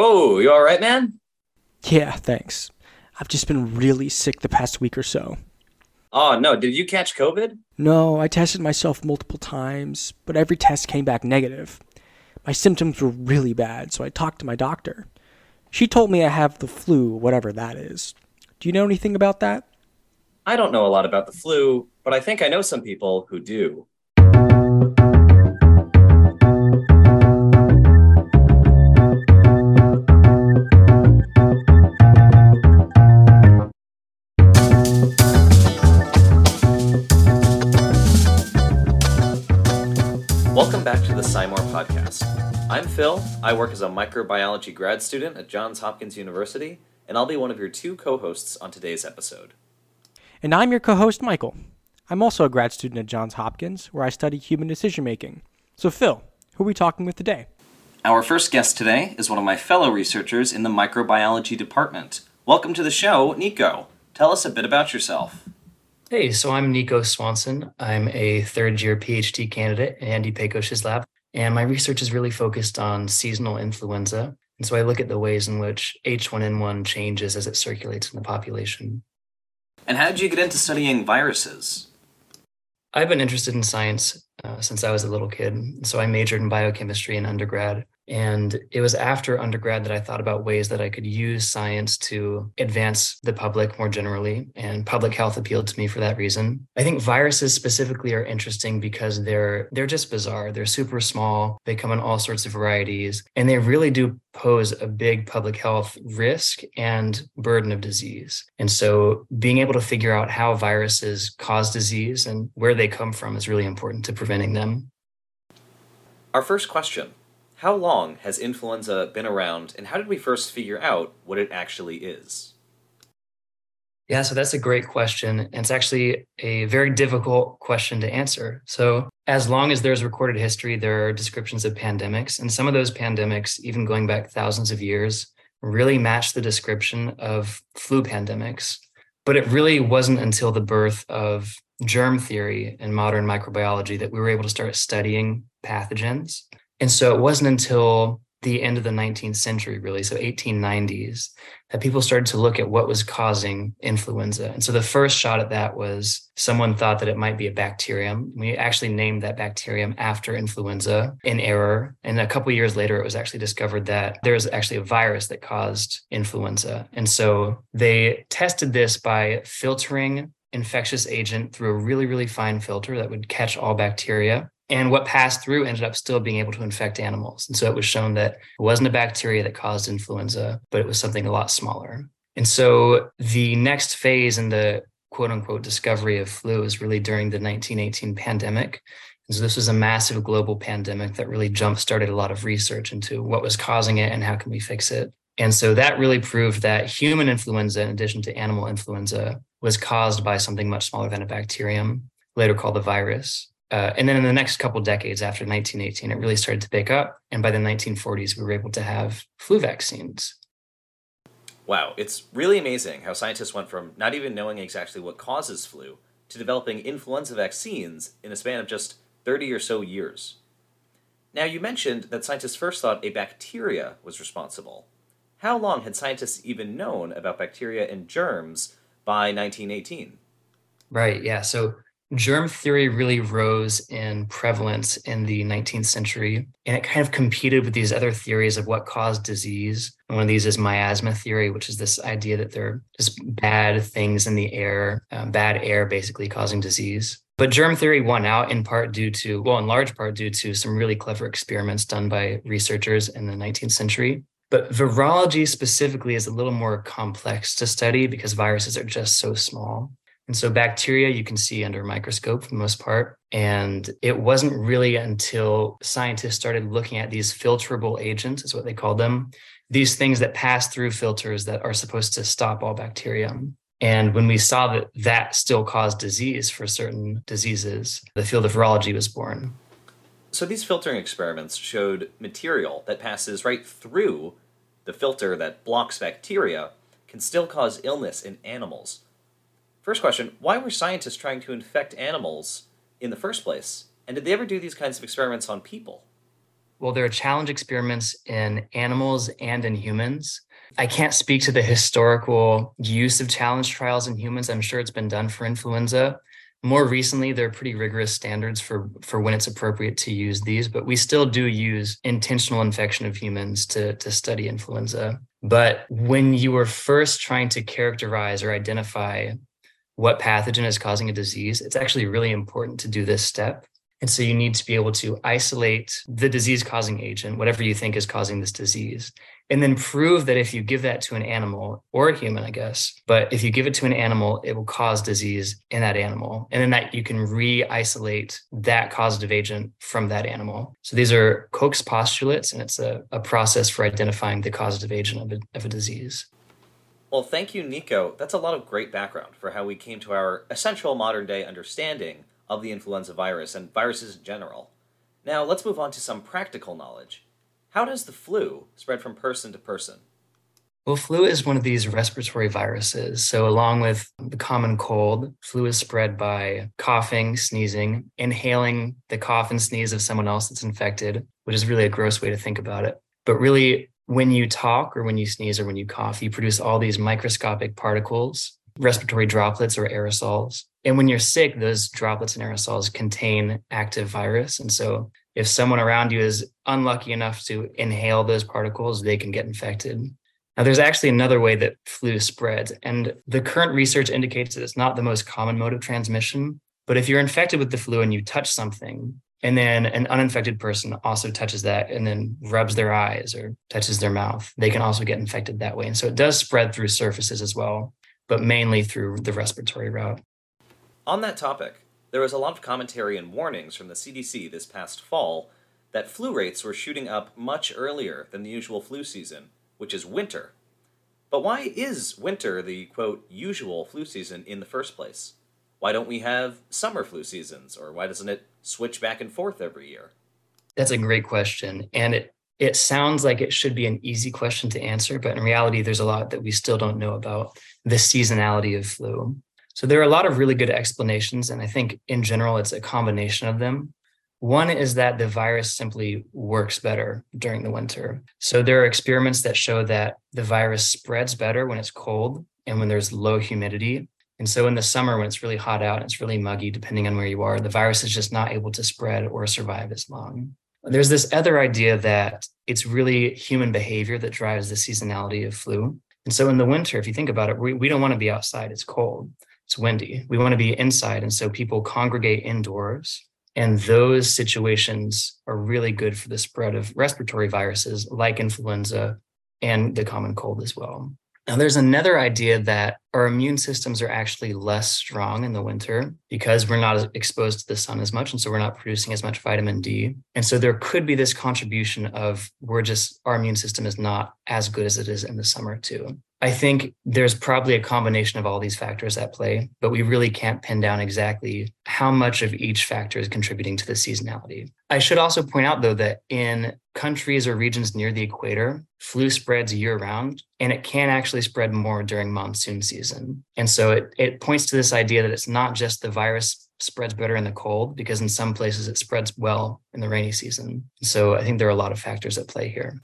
Oh, you all right, man? Yeah, thanks. I've just been really sick the past week or so. Oh, no. Did you catch COVID? No, I tested myself multiple times, but every test came back negative. My symptoms were really bad, so I talked to my doctor. She told me I have the flu, whatever that is. Do you know anything about that? I don't know a lot about the flu, but I think I know some people who do. Phil. I work as a microbiology grad student at Johns Hopkins University, and I'll be one of your two co hosts on today's episode. And I'm your co host, Michael. I'm also a grad student at Johns Hopkins, where I study human decision making. So, Phil, who are we talking with today? Our first guest today is one of my fellow researchers in the microbiology department. Welcome to the show, Nico. Tell us a bit about yourself. Hey, so I'm Nico Swanson. I'm a third year PhD candidate in Andy Pekosz's lab, and my research is really focused on seasonal influenza. And so I look at the ways in which H1N1 changes as it circulates in the population. And how did you get into studying viruses? I've been interested in science uh, since I was a little kid. So I majored in biochemistry in undergrad and it was after undergrad that I thought about ways that I could use science to advance the public more generally. And public health appealed to me for that reason. I think viruses specifically are interesting because they're they're just bizarre. They're super small. They come in all sorts of varieties. And they really do pose a big public health risk and burden of disease. And so being able to figure out how viruses cause disease and where they come from is really important to preventing them. Our first question how long has influenza been around, and how did we first figure out what it actually is? Yeah, so that's a great question. And it's actually a very difficult question to answer. So, as long as there's recorded history, there are descriptions of pandemics. And some of those pandemics, even going back thousands of years, really match the description of flu pandemics. But it really wasn't until the birth of germ theory and modern microbiology that we were able to start studying pathogens. And so it wasn't until the end of the 19th century, really, so 1890s, that people started to look at what was causing influenza. And so the first shot at that was someone thought that it might be a bacterium. We actually named that bacterium after influenza in error. And a couple years later, it was actually discovered that there was actually a virus that caused influenza. And so they tested this by filtering infectious agent through a really, really fine filter that would catch all bacteria. And what passed through ended up still being able to infect animals. And so it was shown that it wasn't a bacteria that caused influenza, but it was something a lot smaller. And so the next phase in the quote unquote discovery of flu is really during the 1918 pandemic. And so this was a massive global pandemic that really jump started a lot of research into what was causing it and how can we fix it. And so that really proved that human influenza, in addition to animal influenza, was caused by something much smaller than a bacterium, later called a virus. Uh, and then in the next couple decades after 1918, it really started to pick up. And by the 1940s, we were able to have flu vaccines. Wow, it's really amazing how scientists went from not even knowing exactly what causes flu to developing influenza vaccines in a span of just 30 or so years. Now, you mentioned that scientists first thought a bacteria was responsible. How long had scientists even known about bacteria and germs by 1918? Right, yeah. So germ theory really rose in prevalence in the 19th century and it kind of competed with these other theories of what caused disease. And one of these is miasma theory which is this idea that there are just bad things in the air um, bad air basically causing disease. But germ theory won out in part due to well in large part due to some really clever experiments done by researchers in the 19th century. But virology specifically is a little more complex to study because viruses are just so small and so bacteria you can see under a microscope for the most part. And it wasn't really until scientists started looking at these filterable agents, is what they call them, these things that pass through filters that are supposed to stop all bacteria. And when we saw that that still caused disease for certain diseases, the field of virology was born. So these filtering experiments showed material that passes right through the filter that blocks bacteria can still cause illness in animals. First question Why were scientists trying to infect animals in the first place? And did they ever do these kinds of experiments on people? Well, there are challenge experiments in animals and in humans. I can't speak to the historical use of challenge trials in humans. I'm sure it's been done for influenza. More recently, there are pretty rigorous standards for, for when it's appropriate to use these, but we still do use intentional infection of humans to, to study influenza. But when you were first trying to characterize or identify what pathogen is causing a disease, it's actually really important to do this step. And so you need to be able to isolate the disease causing agent, whatever you think is causing this disease, and then prove that if you give that to an animal or a human, I guess, but if you give it to an animal, it will cause disease in that animal. And then that you can re isolate that causative agent from that animal. So these are Koch's postulates, and it's a, a process for identifying the causative agent of a, of a disease. Well, thank you, Nico. That's a lot of great background for how we came to our essential modern day understanding of the influenza virus and viruses in general. Now, let's move on to some practical knowledge. How does the flu spread from person to person? Well, flu is one of these respiratory viruses. So, along with the common cold, flu is spread by coughing, sneezing, inhaling the cough and sneeze of someone else that's infected, which is really a gross way to think about it. But really, when you talk or when you sneeze or when you cough, you produce all these microscopic particles, respiratory droplets or aerosols. And when you're sick, those droplets and aerosols contain active virus. And so if someone around you is unlucky enough to inhale those particles, they can get infected. Now, there's actually another way that flu spreads, and the current research indicates that it's not the most common mode of transmission. But if you're infected with the flu and you touch something, and then an uninfected person also touches that and then rubs their eyes or touches their mouth, they can also get infected that way. And so it does spread through surfaces as well, but mainly through the respiratory route. On that topic, there was a lot of commentary and warnings from the CDC this past fall that flu rates were shooting up much earlier than the usual flu season, which is winter. But why is winter the quote usual flu season in the first place? Why don't we have summer flu seasons, or why doesn't it switch back and forth every year? That's a great question. And it, it sounds like it should be an easy question to answer, but in reality, there's a lot that we still don't know about the seasonality of flu. So there are a lot of really good explanations. And I think in general, it's a combination of them. One is that the virus simply works better during the winter. So there are experiments that show that the virus spreads better when it's cold and when there's low humidity. And so in the summer, when it's really hot out and it's really muggy, depending on where you are, the virus is just not able to spread or survive as long. There's this other idea that it's really human behavior that drives the seasonality of flu. And so in the winter, if you think about it, we, we don't want to be outside, it's cold it's windy. We want to be inside. And so people congregate indoors. And those situations are really good for the spread of respiratory viruses like influenza and the common cold as well. Now, there's another idea that our immune systems are actually less strong in the winter because we're not exposed to the sun as much. And so we're not producing as much vitamin D. And so there could be this contribution of we're just, our immune system is not as good as it is in the summer, too. I think there's probably a combination of all these factors at play, but we really can't pin down exactly how much of each factor is contributing to the seasonality. I should also point out, though, that in countries or regions near the equator, flu spreads year round, and it can actually spread more during monsoon season. And so it, it points to this idea that it's not just the virus spreads better in the cold, because in some places it spreads well in the rainy season. So I think there are a lot of factors at play here.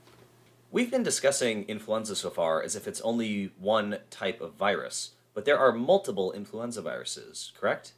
We've been discussing influenza so far as if it's only one type of virus, but there are multiple influenza viruses, correct?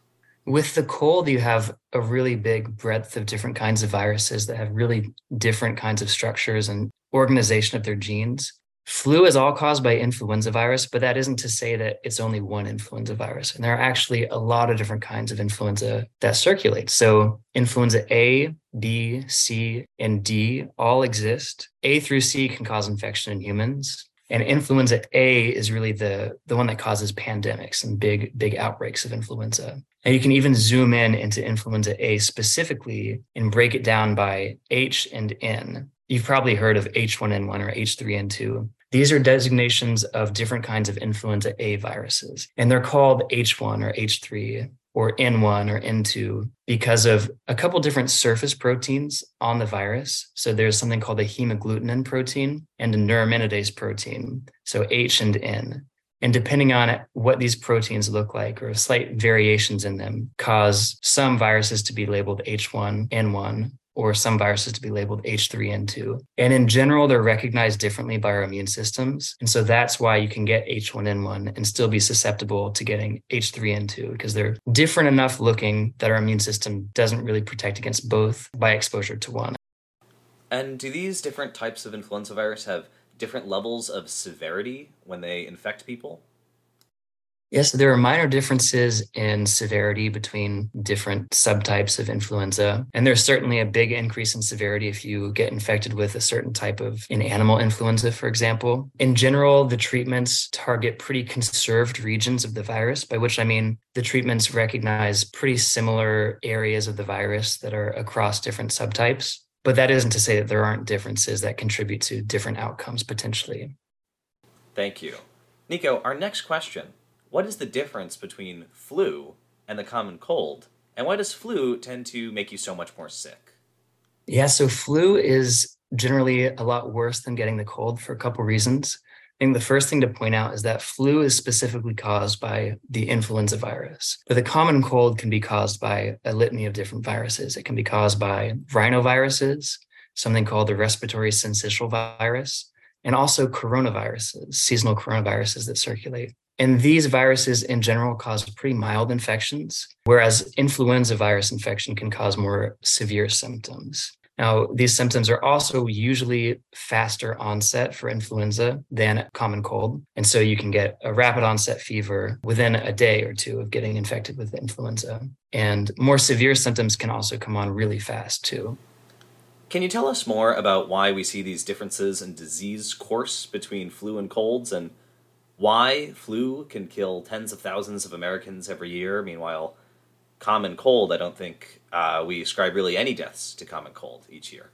With the cold, you have a really big breadth of different kinds of viruses that have really different kinds of structures and organization of their genes. Flu is all caused by influenza virus, but that isn't to say that it's only one influenza virus. And there are actually a lot of different kinds of influenza that circulate. So, influenza A, B, C, and D all exist. A through C can cause infection in humans. And influenza A is really the, the one that causes pandemics and big, big outbreaks of influenza. And you can even zoom in into influenza A specifically and break it down by H and N. You've probably heard of H1N1 or H3N2. These are designations of different kinds of influenza A viruses, and they're called H1 or H3 or N1 or N2 because of a couple different surface proteins on the virus. So there's something called a hemagglutinin protein and a neuraminidase protein, so H and N. And depending on what these proteins look like or slight variations in them, cause some viruses to be labeled H1N1 or some viruses to be labeled H3N2. And in general, they're recognized differently by our immune systems. And so that's why you can get H1N1 and still be susceptible to getting H3N2 because they're different enough looking that our immune system doesn't really protect against both by exposure to one. And do these different types of influenza virus have different levels of severity when they infect people? Yes, there are minor differences in severity between different subtypes of influenza. And there's certainly a big increase in severity if you get infected with a certain type of an animal influenza, for example. In general, the treatments target pretty conserved regions of the virus, by which I mean the treatments recognize pretty similar areas of the virus that are across different subtypes. But that isn't to say that there aren't differences that contribute to different outcomes potentially. Thank you. Nico, our next question what is the difference between flu and the common cold? And why does flu tend to make you so much more sick? Yeah, so flu is generally a lot worse than getting the cold for a couple reasons. I think the first thing to point out is that flu is specifically caused by the influenza virus, but the common cold can be caused by a litany of different viruses. It can be caused by rhinoviruses, something called the respiratory syncytial virus, and also coronaviruses, seasonal coronaviruses that circulate. And these viruses in general cause pretty mild infections, whereas influenza virus infection can cause more severe symptoms. Now, these symptoms are also usually faster onset for influenza than common cold. And so you can get a rapid onset fever within a day or two of getting infected with influenza. And more severe symptoms can also come on really fast too. Can you tell us more about why we see these differences in disease course between flu and colds and why flu can kill tens of thousands of Americans every year. Meanwhile, common cold, I don't think uh, we ascribe really any deaths to common cold each year.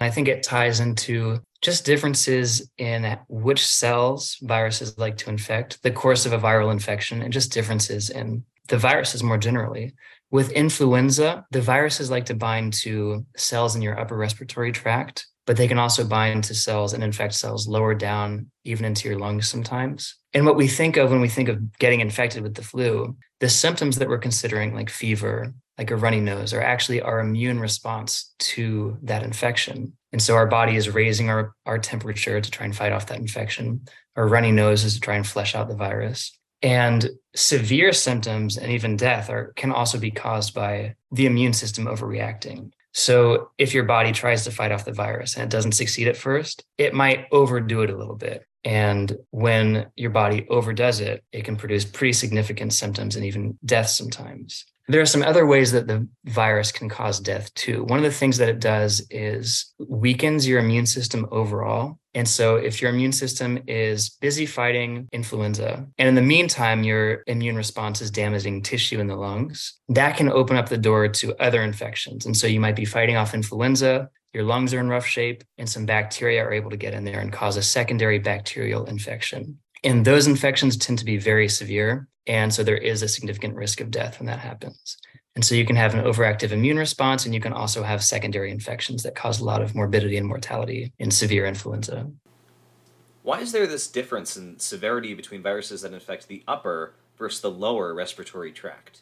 I think it ties into just differences in which cells viruses like to infect, the course of a viral infection, and just differences in the viruses more generally. With influenza, the viruses like to bind to cells in your upper respiratory tract but they can also bind to cells and infect cells lower down, even into your lungs sometimes. And what we think of when we think of getting infected with the flu, the symptoms that we're considering, like fever, like a runny nose, are actually our immune response to that infection. And so our body is raising our, our temperature to try and fight off that infection. Our runny nose is to try and flush out the virus. And severe symptoms and even death are, can also be caused by the immune system overreacting. So if your body tries to fight off the virus and it doesn't succeed at first, it might overdo it a little bit. And when your body overdoes it, it can produce pretty significant symptoms and even death sometimes. There are some other ways that the virus can cause death too. One of the things that it does is weakens your immune system overall. And so, if your immune system is busy fighting influenza, and in the meantime, your immune response is damaging tissue in the lungs, that can open up the door to other infections. And so, you might be fighting off influenza, your lungs are in rough shape, and some bacteria are able to get in there and cause a secondary bacterial infection. And those infections tend to be very severe. And so there is a significant risk of death when that happens. And so you can have an overactive immune response, and you can also have secondary infections that cause a lot of morbidity and mortality in severe influenza. Why is there this difference in severity between viruses that infect the upper versus the lower respiratory tract?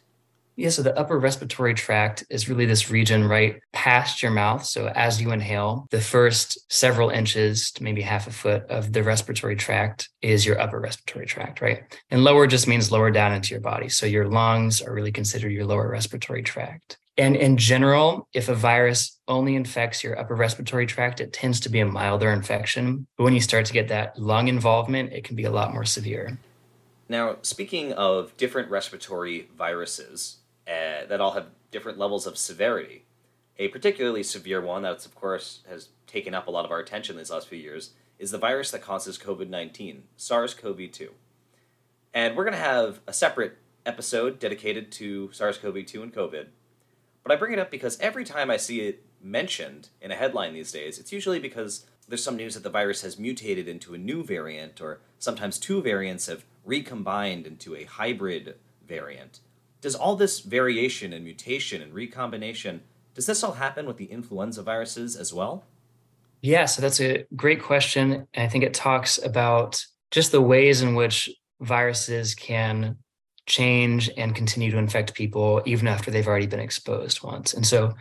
Yeah, so the upper respiratory tract is really this region right past your mouth. So as you inhale, the first several inches to maybe half a foot of the respiratory tract is your upper respiratory tract, right? And lower just means lower down into your body. So your lungs are really considered your lower respiratory tract. And in general, if a virus only infects your upper respiratory tract, it tends to be a milder infection. But when you start to get that lung involvement, it can be a lot more severe. Now, speaking of different respiratory viruses, uh, that all have different levels of severity. A particularly severe one that's, of course, has taken up a lot of our attention these last few years is the virus that causes COVID 19, SARS CoV 2. And we're going to have a separate episode dedicated to SARS CoV 2 and COVID. But I bring it up because every time I see it mentioned in a headline these days, it's usually because there's some news that the virus has mutated into a new variant, or sometimes two variants have recombined into a hybrid variant does all this variation and mutation and recombination does this all happen with the influenza viruses as well yeah so that's a great question and i think it talks about just the ways in which viruses can change and continue to infect people even after they've already been exposed once and so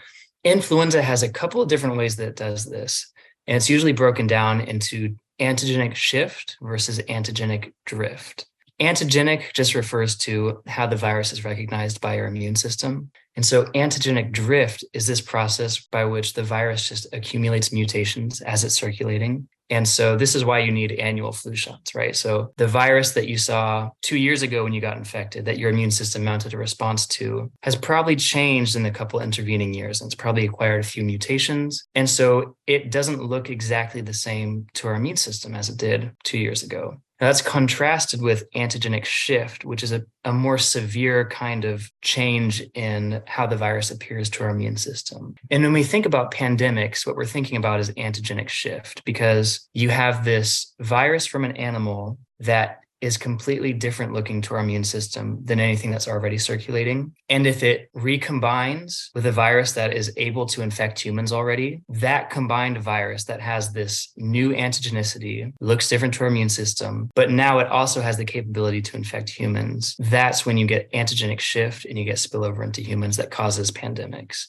Influenza has a couple of different ways that it does this. And it's usually broken down into antigenic shift versus antigenic drift. Antigenic just refers to how the virus is recognized by our immune system. And so, antigenic drift is this process by which the virus just accumulates mutations as it's circulating. And so, this is why you need annual flu shots, right? So, the virus that you saw two years ago when you got infected, that your immune system mounted a response to, has probably changed in the couple intervening years. And it's probably acquired a few mutations. And so, it doesn't look exactly the same to our immune system as it did two years ago. That's contrasted with antigenic shift, which is a, a more severe kind of change in how the virus appears to our immune system. And when we think about pandemics, what we're thinking about is antigenic shift because you have this virus from an animal that is completely different looking to our immune system than anything that's already circulating. And if it recombines with a virus that is able to infect humans already, that combined virus that has this new antigenicity looks different to our immune system, but now it also has the capability to infect humans. That's when you get antigenic shift and you get spillover into humans that causes pandemics.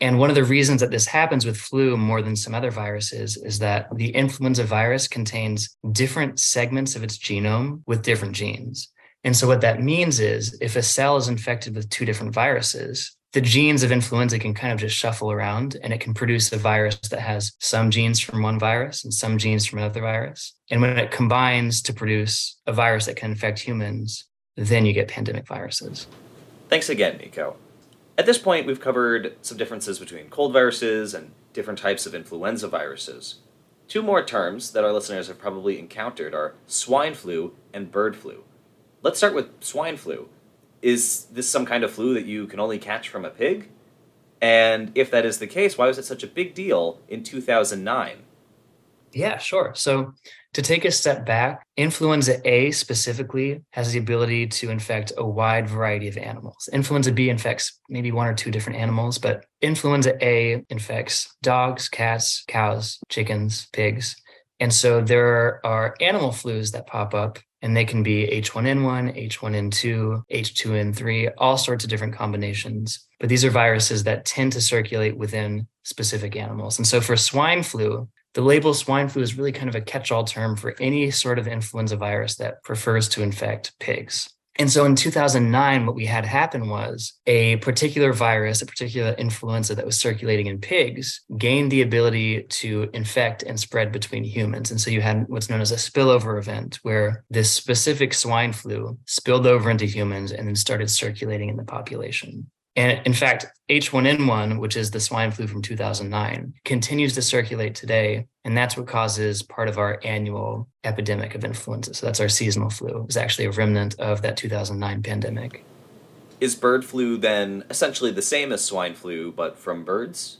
And one of the reasons that this happens with flu more than some other viruses is that the influenza virus contains different segments of its genome with different genes. And so, what that means is if a cell is infected with two different viruses, the genes of influenza can kind of just shuffle around and it can produce a virus that has some genes from one virus and some genes from another virus. And when it combines to produce a virus that can infect humans, then you get pandemic viruses. Thanks again, Nico. At this point, we've covered some differences between cold viruses and different types of influenza viruses. Two more terms that our listeners have probably encountered are swine flu and bird flu. Let's start with swine flu. Is this some kind of flu that you can only catch from a pig? And if that is the case, why was it such a big deal in 2009? Yeah, sure. So to take a step back, influenza A specifically has the ability to infect a wide variety of animals. Influenza B infects maybe one or two different animals, but influenza A infects dogs, cats, cows, chickens, pigs. And so there are animal flus that pop up and they can be H1N1, H1N2, H2N3, all sorts of different combinations. But these are viruses that tend to circulate within specific animals. And so for swine flu, the label swine flu is really kind of a catch all term for any sort of influenza virus that prefers to infect pigs. And so in 2009, what we had happen was a particular virus, a particular influenza that was circulating in pigs gained the ability to infect and spread between humans. And so you had what's known as a spillover event, where this specific swine flu spilled over into humans and then started circulating in the population. And in fact, H1N1, which is the swine flu from 2009, continues to circulate today. And that's what causes part of our annual epidemic of influenza. So that's our seasonal flu. It's actually a remnant of that 2009 pandemic. Is bird flu then essentially the same as swine flu, but from birds?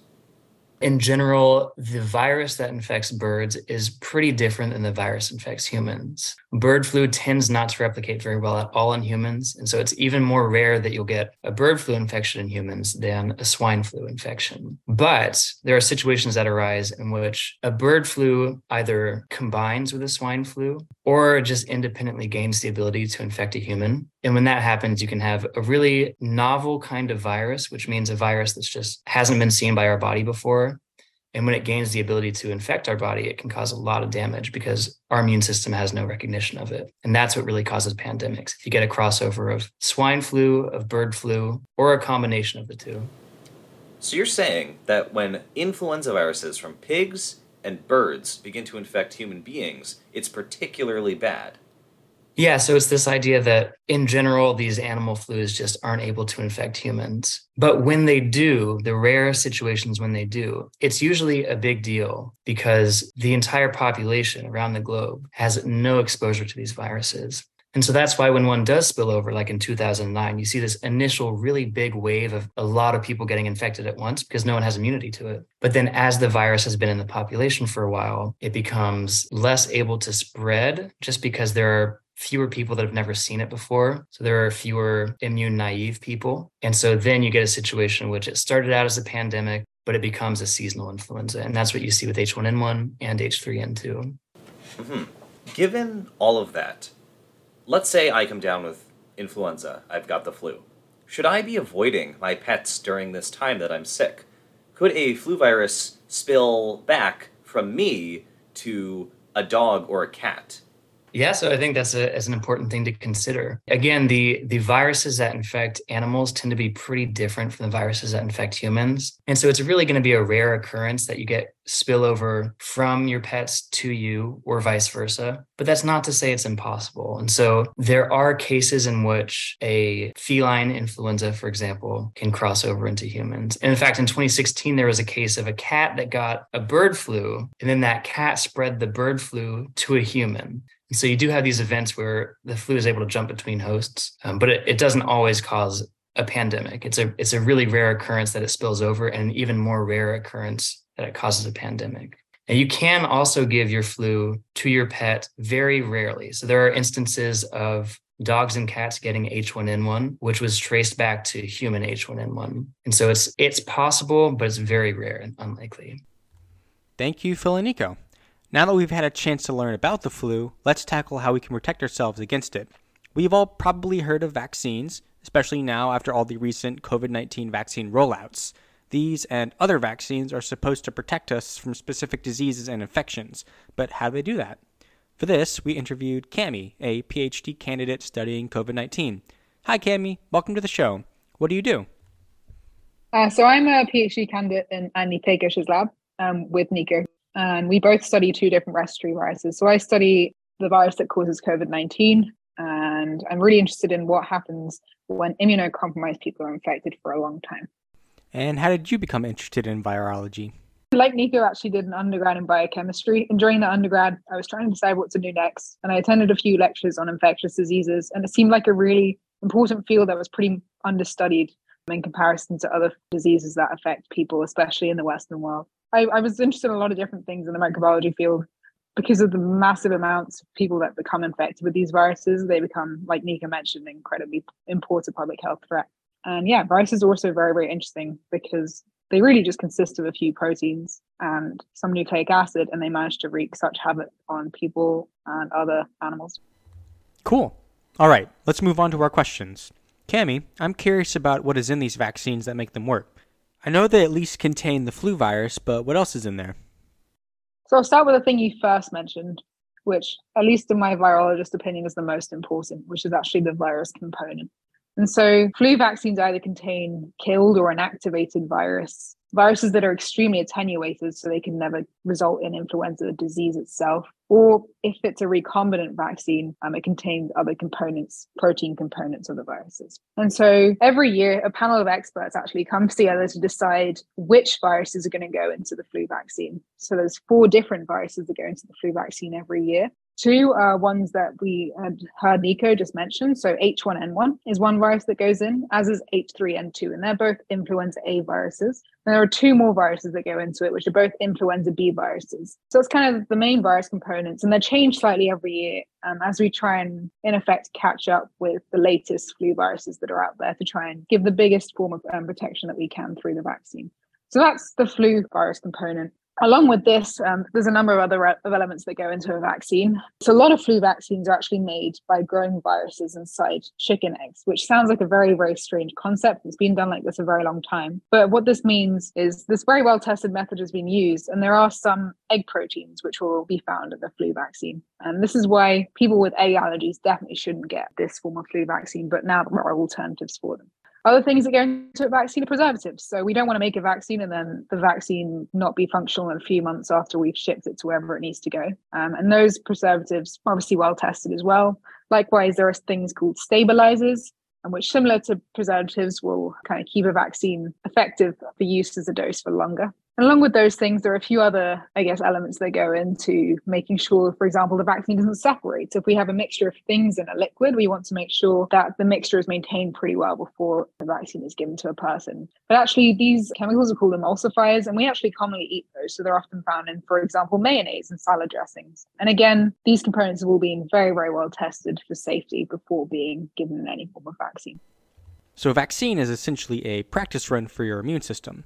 In general, the virus that infects birds is pretty different than the virus infects humans. Bird flu tends not to replicate very well at all in humans. And so it's even more rare that you'll get a bird flu infection in humans than a swine flu infection. But there are situations that arise in which a bird flu either combines with a swine flu or just independently gains the ability to infect a human. And when that happens, you can have a really novel kind of virus, which means a virus that's just hasn't been seen by our body before. And when it gains the ability to infect our body, it can cause a lot of damage because our immune system has no recognition of it. And that's what really causes pandemics. If you get a crossover of swine flu, of bird flu, or a combination of the two. So you're saying that when influenza viruses from pigs and birds begin to infect human beings, it's particularly bad. Yeah, so it's this idea that in general, these animal flus just aren't able to infect humans. But when they do, the rare situations when they do, it's usually a big deal because the entire population around the globe has no exposure to these viruses. And so that's why when one does spill over, like in 2009, you see this initial really big wave of a lot of people getting infected at once because no one has immunity to it. But then as the virus has been in the population for a while, it becomes less able to spread just because there are fewer people that have never seen it before. So there are fewer immune naive people. And so then you get a situation in which it started out as a pandemic, but it becomes a seasonal influenza. And that's what you see with H1N1 and H3N2. Mm-hmm. Given all of that, let's say I come down with influenza, I've got the flu. Should I be avoiding my pets during this time that I'm sick? could a flu virus spill back from me to a dog or a cat? Yeah, so I think that's, a, an important thing to consider. Again, the the viruses that infect animals tend to be pretty different from the viruses that infect humans. And so it's really going to be a rare occurrence that you get spillover from your pets to you or vice versa. But that's not to say it's impossible. And so there are cases in which a feline influenza, for example, can cross over into humans. And in fact, in 2016, there was a case of a cat that got a bird flu, and then that cat spread the bird flu to a human. And so you do have these events where the flu is able to jump between hosts, um, but it, it doesn't always cause a pandemic. It's a it's a really rare occurrence that it spills over, and an even more rare occurrence that it causes a pandemic. And you can also give your flu to your pet very rarely. So there are instances of dogs and cats getting H1N1, which was traced back to human H1N1. And so it's it's possible, but it's very rare and unlikely. Thank you, Phil and Nico. Now that we've had a chance to learn about the flu, let's tackle how we can protect ourselves against it. We've all probably heard of vaccines, especially now after all the recent COVID 19 vaccine rollouts. These and other vaccines are supposed to protect us from specific diseases and infections, but how do they do that? For this, we interviewed Cami, a PhD candidate studying COVID 19. Hi, Cami. Welcome to the show. What do you do? Uh, so, I'm a PhD candidate in Andy Pekosz's lab um, with Nico, and we both study two different respiratory viruses. So, I study the virus that causes COVID 19, and I'm really interested in what happens when immunocompromised people are infected for a long time. And how did you become interested in virology? Like Nico actually did an undergrad in biochemistry. And during the undergrad, I was trying to decide what to do next. And I attended a few lectures on infectious diseases. And it seemed like a really important field that was pretty understudied in comparison to other diseases that affect people, especially in the Western world. I, I was interested in a lot of different things in the microbiology field because of the massive amounts of people that become infected with these viruses. They become, like Nico mentioned, an incredibly important public health threat. And yeah, viruses are also very, very interesting because they really just consist of a few proteins and some nucleic acid, and they manage to wreak such havoc on people and other animals. Cool. All right, let's move on to our questions. Cami, I'm curious about what is in these vaccines that make them work. I know they at least contain the flu virus, but what else is in there? So I'll start with the thing you first mentioned, which, at least in my virologist opinion, is the most important, which is actually the virus component. And so flu vaccines either contain killed or inactivated virus, viruses that are extremely attenuated so they can never result in influenza disease itself. Or if it's a recombinant vaccine, um, it contains other components, protein components of the viruses. And so every year, a panel of experts actually comes together to decide which viruses are going to go into the flu vaccine. So there's four different viruses that go into the flu vaccine every year. Two are ones that we had heard Nico just mentioned. So H1N1 is one virus that goes in, as is H3N2, and they're both influenza A viruses. And there are two more viruses that go into it, which are both influenza B viruses. So it's kind of the main virus components, and they're changed slightly every year um, as we try and, in effect, catch up with the latest flu viruses that are out there to try and give the biggest form of um, protection that we can through the vaccine. So that's the flu virus component. Along with this, um, there's a number of other re- elements that go into a vaccine. So, a lot of flu vaccines are actually made by growing viruses inside chicken eggs, which sounds like a very, very strange concept. It's been done like this a very long time. But what this means is this very well tested method has been used, and there are some egg proteins which will be found in the flu vaccine. And this is why people with egg allergies definitely shouldn't get this form of flu vaccine, but now there are alternatives for them. Other things that go into a vaccine are preservatives. So we don't want to make a vaccine and then the vaccine not be functional in a few months after we've shipped it to wherever it needs to go. Um, and those preservatives are obviously well tested as well. Likewise, there are things called stabilizers, and which similar to preservatives will kind of keep a vaccine effective for use as a dose for longer. Along with those things, there are a few other, I guess, elements that go into making sure, for example, the vaccine doesn't separate. So if we have a mixture of things in a liquid, we want to make sure that the mixture is maintained pretty well before the vaccine is given to a person. But actually, these chemicals are called emulsifiers, and we actually commonly eat those. So they're often found in, for example, mayonnaise and salad dressings. And again, these components have all been very, very well tested for safety before being given in any form of vaccine. So a vaccine is essentially a practice run for your immune system.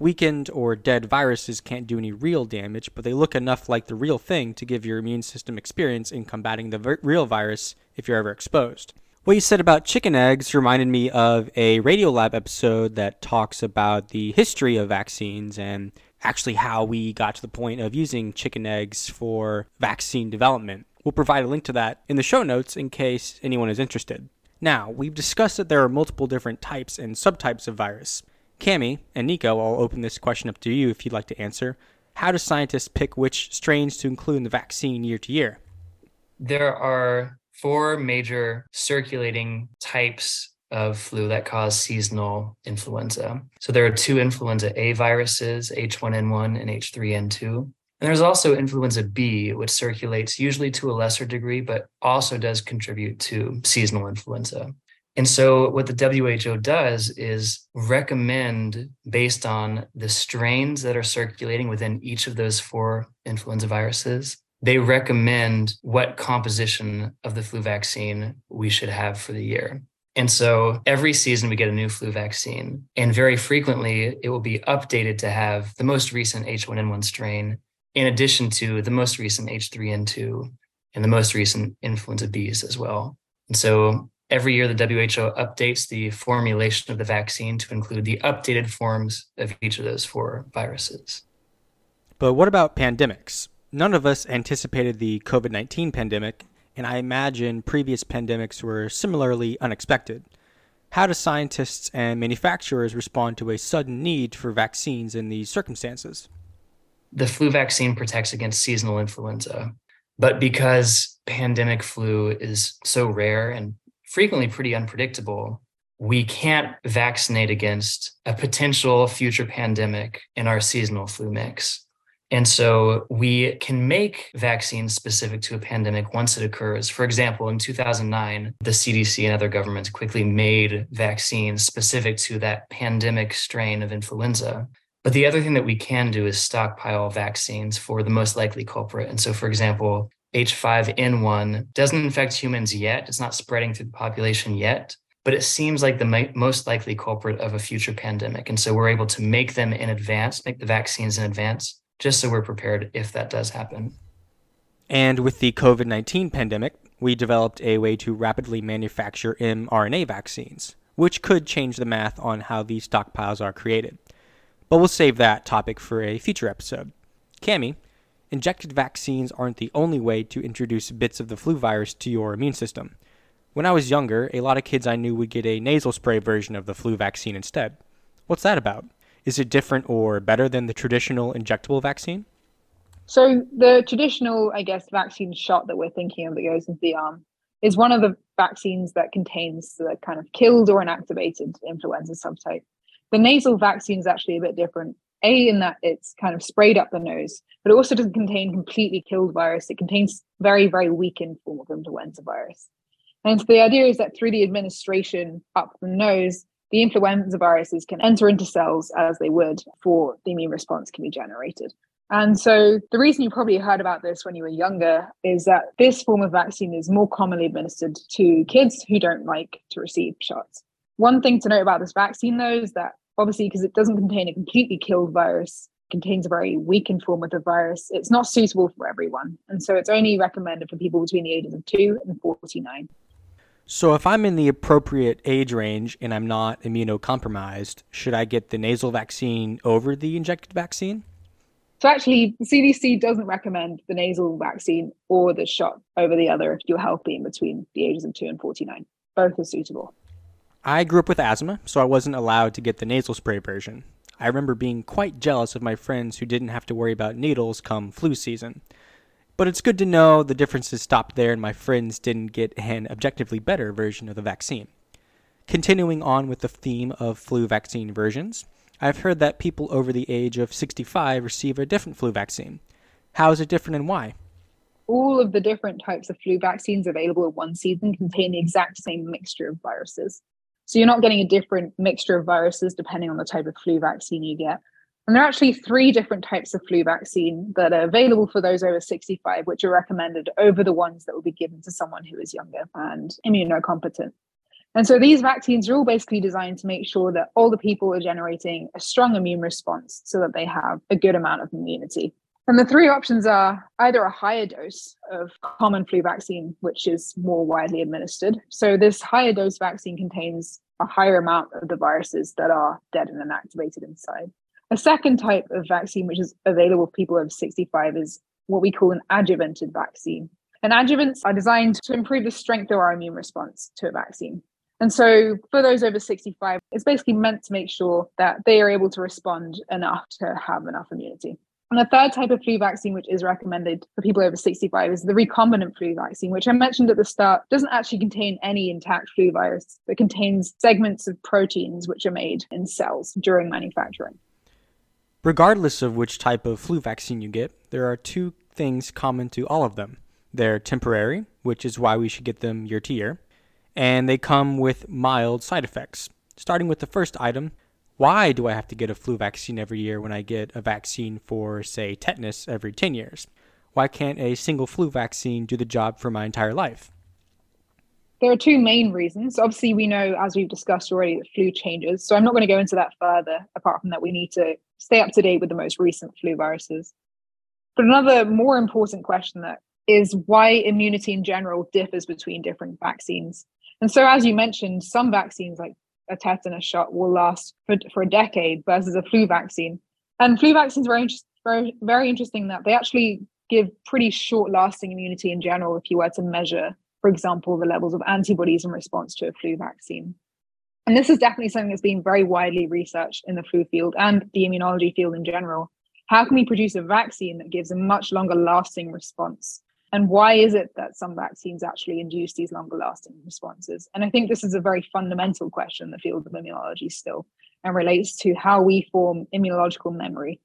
Weakened or dead viruses can't do any real damage, but they look enough like the real thing to give your immune system experience in combating the real virus if you're ever exposed. What you said about chicken eggs reminded me of a Radiolab episode that talks about the history of vaccines and actually how we got to the point of using chicken eggs for vaccine development. We'll provide a link to that in the show notes in case anyone is interested. Now, we've discussed that there are multiple different types and subtypes of virus. Cami and Nico, I'll open this question up to you if you'd like to answer. How do scientists pick which strains to include in the vaccine year to year? There are four major circulating types of flu that cause seasonal influenza. So there are two influenza A viruses, H1N1 and H3N2. And there's also influenza B, which circulates usually to a lesser degree, but also does contribute to seasonal influenza. And so, what the WHO does is recommend, based on the strains that are circulating within each of those four influenza viruses, they recommend what composition of the flu vaccine we should have for the year. And so every season we get a new flu vaccine, and very frequently it will be updated to have the most recent H1N1 strain in addition to the most recent H3N2 and the most recent influenza Bs as well. And so every year the WHO updates the formulation of the vaccine to include the updated forms of each of those four viruses. But what about pandemics? None of us anticipated the COVID 19 pandemic, and I imagine previous pandemics were similarly unexpected. How do scientists and manufacturers respond to a sudden need for vaccines in these circumstances? the flu vaccine protects against seasonal influenza. But because pandemic flu is so rare and frequently pretty unpredictable, we can't vaccinate against a potential future pandemic in our seasonal flu mix. And so we can make vaccines specific to a pandemic once it occurs. For example, in 2009, the CDC and other governments quickly made vaccines specific to that pandemic strain of influenza. But the other thing that we can do is stockpile vaccines for the most likely culprit. And so, for example, H5N1 doesn't infect humans yet. It's not spreading through the population yet, but it seems like the most likely culprit of a future pandemic. And so we're able to make them in advance, make the vaccines in advance, just so we're prepared if that does happen. And with the COVID 19 pandemic, we developed a way to rapidly manufacture mRNA vaccines, which could change the math on how these stockpiles are created. But we'll save that topic for a future episode. Cami, injected vaccines aren't the only way to introduce bits of the flu virus to your immune system. When I was younger, a lot of kids I knew would get a nasal spray version of the flu vaccine instead. What's that about? Is it different or better than the traditional injectable vaccine? So, the traditional, I guess, vaccine shot that we're thinking of that goes into the arm is one of the vaccines that contains the kind of killed or inactivated influenza subtype. The nasal vaccine is actually a bit different. A, in that it's kind of sprayed up the nose, but it also doesn't contain completely killed virus. It contains very, very weakened form of influenza virus. And so the idea is that through the administration up the nose, the influenza viruses can enter into cells as they would for the immune response can be generated. And so the reason you probably heard about this when you were younger is that this form of vaccine is more commonly administered to kids who don't like to receive shots. One thing to note about this vaccine, though, is that obviously because it doesn't contain a completely killed virus contains a very weakened form of the virus it's not suitable for everyone. And so it's only recommended for people between the ages of 2 and 49 so if i'm in the appropriate age range and i'm not immunocompromised should i get the nasal vaccine over the injected vaccine? So actually the cdc doesn't recommend the nasal vaccine or the shot over the other if you're healthy in between the ages of 2 and 49 both are suitable I grew up with asthma, so I wasn't allowed to get the nasal spray version. I remember being quite jealous of my friends who didn't have to worry about needles come flu season. But it's good to know the differences stopped there and my friends didn't get an objectively better version of the vaccine. Continuing on with the theme of flu vaccine versions, I've heard that people over the age of 65 receive a different flu vaccine. How is it different and why? All of the different types of flu vaccines available in one season contain the exact same mixture of viruses. So you're not getting a different mixture of viruses depending on the type of flu vaccine you get. And there are actually three different types of flu vaccine that are available for those over 65, which are recommended over the ones that will be given to someone who is younger and immunocompetent. And so these vaccines are all basically designed to make sure that all the people are generating a strong immune response so that they have a good amount of immunity. And the three options are either a higher dose of common flu vaccine, which is more widely administered. So, this higher dose vaccine contains a higher amount of the viruses that are dead and inactivated inside. A second type of vaccine, which is available for people over 65, is what we call an adjuvanted vaccine. And adjuvants are designed to improve the strength of our immune response to a vaccine. And so, for those over 65, it's basically meant to make sure that they are able to respond enough to have enough immunity. And the third type of flu vaccine, which is recommended for people over 65, is the recombinant flu vaccine, which I mentioned at the start doesn't actually contain any intact flu virus, but contains segments of proteins which are made in cells during manufacturing. Regardless of which type of flu vaccine you get, there are two things common to all of them. They're temporary, which is why we should get them year to year, and they come with mild side effects. Starting with the first item, why do I have to get a flu vaccine every year when I get a vaccine for, say, tetanus every 10 years? Why can't a single flu vaccine do the job for my entire life? There are two main reasons. Obviously, we know, as we've discussed already, that flu changes. So I'm not going to go into that further, apart from that, we need to stay up to date with the most recent flu viruses. But another more important question that is why immunity in general differs between different vaccines. And so, as you mentioned, some vaccines like a tetanus shot will last for, for a decade versus a flu vaccine. And flu vaccines are very, very, very interesting that they actually give pretty short lasting immunity in general if you were to measure, for example, the levels of antibodies in response to a flu vaccine. And this is definitely something that's been very widely researched in the flu field and the immunology field in general. How can we produce a vaccine that gives a much longer lasting response and why is it that some vaccines actually induce these longer lasting responses? And I think this is a very fundamental question in the field of immunology still and relates to how we form immunological memory.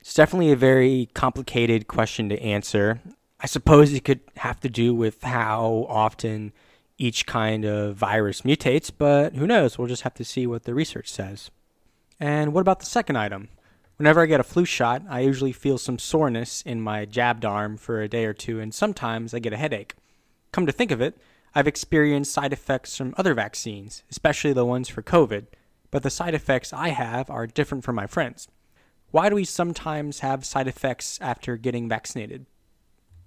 It's definitely a very complicated question to answer. I suppose it could have to do with how often each kind of virus mutates, but who knows? We'll just have to see what the research says. And what about the second item? Whenever I get a flu shot, I usually feel some soreness in my jabbed arm for a day or two, and sometimes I get a headache. Come to think of it, I've experienced side effects from other vaccines, especially the ones for COVID, but the side effects I have are different from my friends. Why do we sometimes have side effects after getting vaccinated?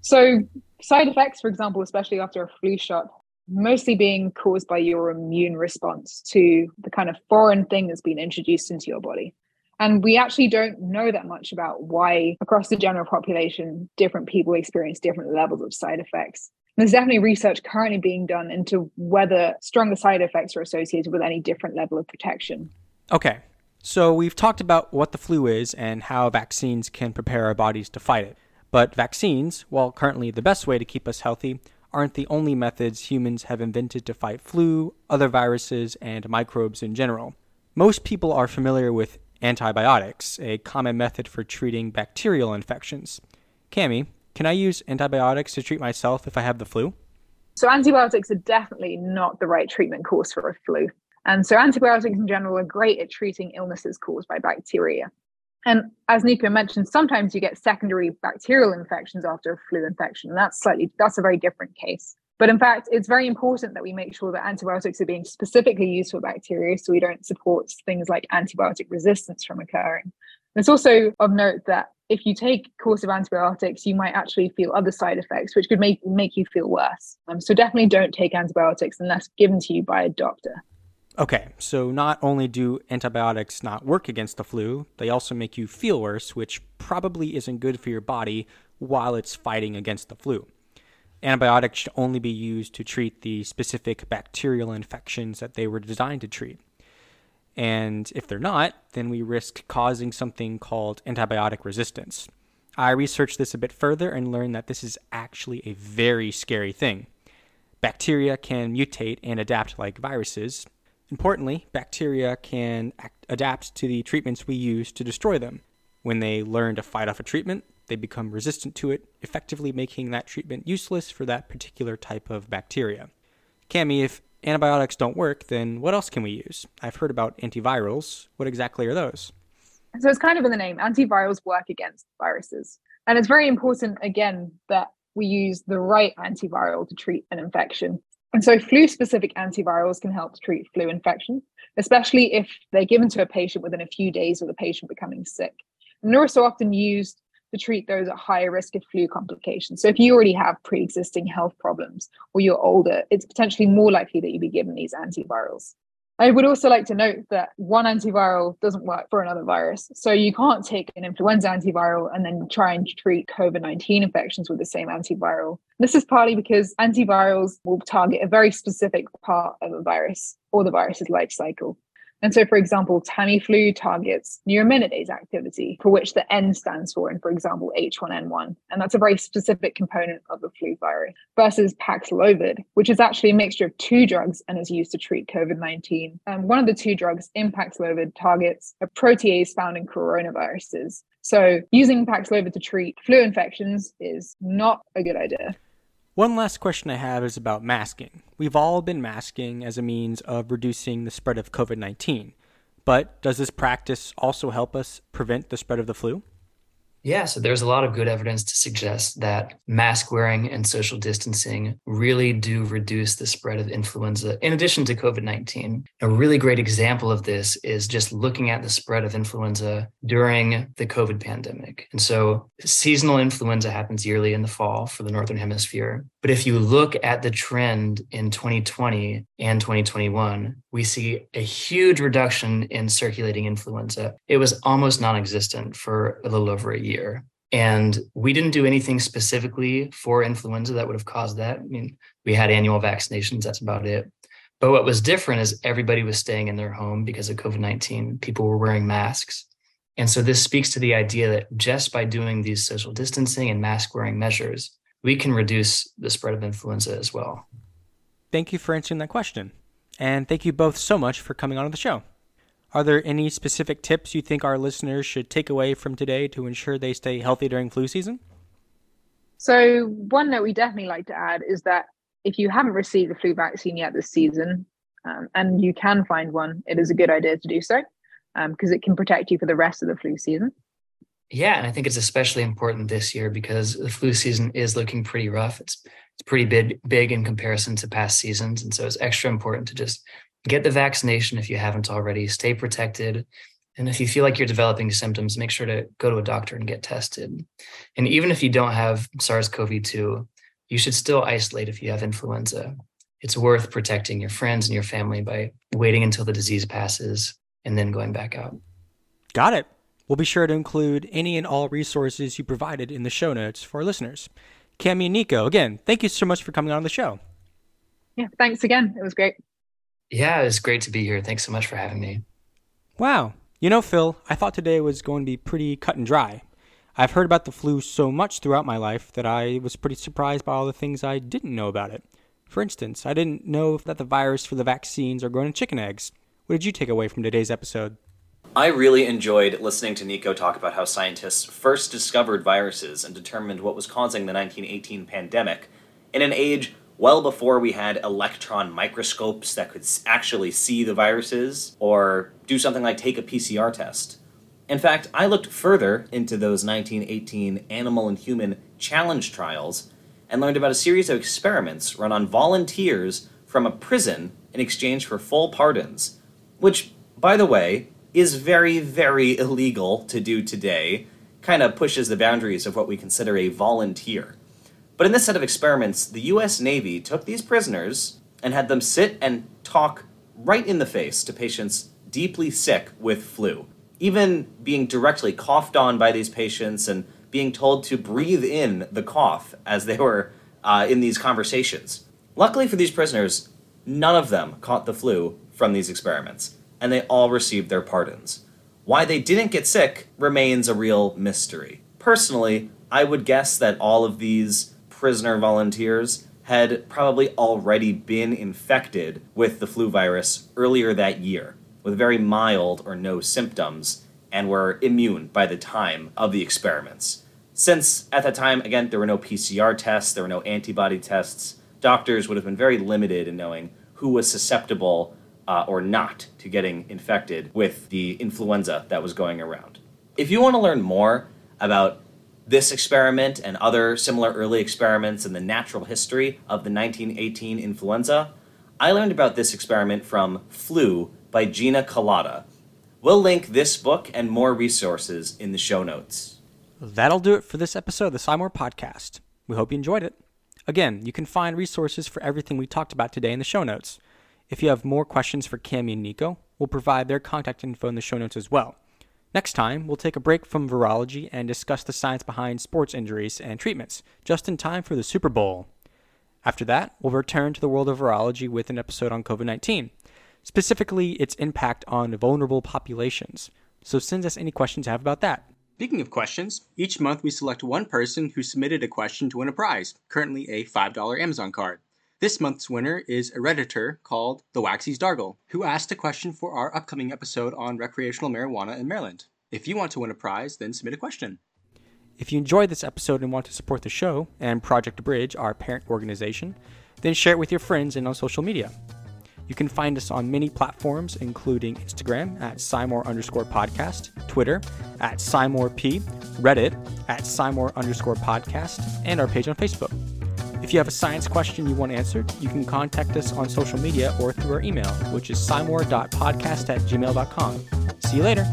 So, side effects, for example, especially after a flu shot, mostly being caused by your immune response to the kind of foreign thing that's been introduced into your body. And we actually don't know that much about why, across the general population, different people experience different levels of side effects. There's definitely research currently being done into whether stronger side effects are associated with any different level of protection. Okay, so we've talked about what the flu is and how vaccines can prepare our bodies to fight it. But vaccines, while currently the best way to keep us healthy, aren't the only methods humans have invented to fight flu, other viruses, and microbes in general. Most people are familiar with antibiotics, a common method for treating bacterial infections. Cami, can I use antibiotics to treat myself if I have the flu? So, antibiotics are definitely not the right treatment course for a flu. And so, antibiotics in general are great at treating illnesses caused by bacteria. And as Nico mentioned, sometimes you get secondary bacterial infections after a flu infection. And that's slightly, that's a very different case. But in fact, it's very important that we make sure that antibiotics are being specifically used for bacteria so we don't support things like antibiotic resistance from occurring. It's also of note that if you take a course of antibiotics, you might actually feel other side effects, which could make, make you feel worse. Um, so definitely don't take antibiotics unless given to you by a doctor. Okay, so not only do antibiotics not work against the flu, they also make you feel worse, which probably isn't good for your body while it's fighting against the flu. Antibiotics should only be used to treat the specific bacterial infections that they were designed to treat. And if they're not, then we risk causing something called antibiotic resistance. I researched this a bit further and learned that this is actually a very scary thing. Bacteria can mutate and adapt like viruses. Importantly, bacteria can act- adapt to the treatments we use to destroy them. When they learn to fight off a treatment, they become resistant to it, effectively making that treatment useless for that particular type of bacteria. Cami, if antibiotics don't work, then what else can we use? I've heard about antivirals. What exactly are those? So it's kind of in the name. Antivirals work against viruses. And it's very important, again, that we use the right antiviral to treat an infection. And so flu specific antivirals can help treat flu infection, especially if they're given to a patient within a few days of the patient becoming sick. And they're also often used to treat those at higher risk of flu complications. So if you already have pre-existing health problems or you're older, it's potentially more likely that you be given these antivirals. I would also like to note that one antiviral doesn't work for another virus. So you can't take an influenza antiviral and then try and treat COVID 19 infections with the same antiviral. This is partly because antivirals will target a very specific part of a virus or the virus's life cycle. And so, for example, Tamiflu targets neuraminidase activity, for which the N stands for, and for example, H1N1. And that's a very specific component of the flu virus, versus Paxlovid, which is actually a mixture of two drugs and is used to treat COVID 19. And one of the two drugs in Paxlovid targets a protease found in coronaviruses. So, using Paxlovid to treat flu infections is not a good idea. One last question I have is about masking. We've all been masking as a means of reducing the spread of COVID 19, but does this practice also help us prevent the spread of the flu? Yeah, so there's a lot of good evidence to suggest that mask wearing and social distancing really do reduce the spread of influenza in addition to COVID 19. A really great example of this is just looking at the spread of influenza during the COVID pandemic. And so seasonal influenza happens yearly in the fall for the Northern Hemisphere. But if you look at the trend in 2020 and 2021, we see a huge reduction in circulating influenza. It was almost non existent for a little over a year. And we didn't do anything specifically for influenza that would have caused that. I mean, we had annual vaccinations, that's about it. But what was different is everybody was staying in their home because of COVID 19. People were wearing masks. And so this speaks to the idea that just by doing these social distancing and mask wearing measures, we can reduce the spread of influenza as well. Thank you for answering that question. And thank you both so much for coming on the show. Are there any specific tips you think our listeners should take away from today to ensure they stay healthy during flu season? So, one note we definitely like to add is that if you haven't received a flu vaccine yet this season, um, and you can find one, it is a good idea to do so because um, it can protect you for the rest of the flu season. Yeah, and I think it's especially important this year because the flu season is looking pretty rough. It's it's pretty big big in comparison to past seasons, and so it's extra important to just get the vaccination if you haven't already. Stay protected, and if you feel like you're developing symptoms, make sure to go to a doctor and get tested. And even if you don't have SARS-CoV-2, you should still isolate if you have influenza. It's worth protecting your friends and your family by waiting until the disease passes and then going back out. Got it. We'll be sure to include any and all resources you provided in the show notes for our listeners. Cami and Nico, again, thank you so much for coming on the show. Yeah, thanks again. It was great. Yeah, it was great to be here. Thanks so much for having me. Wow. You know, Phil, I thought today was going to be pretty cut and dry. I've heard about the flu so much throughout my life that I was pretty surprised by all the things I didn't know about it. For instance, I didn't know that the virus for the vaccines are grown in chicken eggs. What did you take away from today's episode? I really enjoyed listening to Nico talk about how scientists first discovered viruses and determined what was causing the 1918 pandemic in an age well before we had electron microscopes that could actually see the viruses or do something like take a PCR test. In fact, I looked further into those 1918 animal and human challenge trials and learned about a series of experiments run on volunteers from a prison in exchange for full pardons, which, by the way, is very, very illegal to do today, kind of pushes the boundaries of what we consider a volunteer. But in this set of experiments, the US Navy took these prisoners and had them sit and talk right in the face to patients deeply sick with flu, even being directly coughed on by these patients and being told to breathe in the cough as they were uh, in these conversations. Luckily for these prisoners, none of them caught the flu from these experiments and they all received their pardons. Why they didn't get sick remains a real mystery. Personally, I would guess that all of these prisoner volunteers had probably already been infected with the flu virus earlier that year, with very mild or no symptoms, and were immune by the time of the experiments. Since at that time, again, there were no PCR tests, there were no antibody tests, doctors would have been very limited in knowing who was susceptible uh, or not to getting infected with the influenza that was going around. If you want to learn more about this experiment and other similar early experiments in the natural history of the 1918 influenza, I learned about this experiment from Flu by Gina Kolata. We'll link this book and more resources in the show notes. That'll do it for this episode of the Scimore Podcast. We hope you enjoyed it. Again, you can find resources for everything we talked about today in the show notes. If you have more questions for Cami and Nico, we'll provide their contact info in the show notes as well. Next time, we'll take a break from virology and discuss the science behind sports injuries and treatments, just in time for the Super Bowl. After that, we'll return to the world of virology with an episode on COVID 19, specifically its impact on vulnerable populations. So send us any questions you have about that. Speaking of questions, each month we select one person who submitted a question to win a prize, currently a $5 Amazon card. This month's winner is a Redditor called The Waxy's Dargle, who asked a question for our upcoming episode on recreational marijuana in Maryland. If you want to win a prize, then submit a question. If you enjoyed this episode and want to support the show and Project Bridge, our parent organization, then share it with your friends and on social media. You can find us on many platforms, including Instagram at Scimore underscore podcast, Twitter at Scimore P, Reddit at Scimore underscore podcast, and our page on Facebook. If you have a science question you want answered, you can contact us on social media or through our email, which is scimore.podcast at gmail.com. See you later.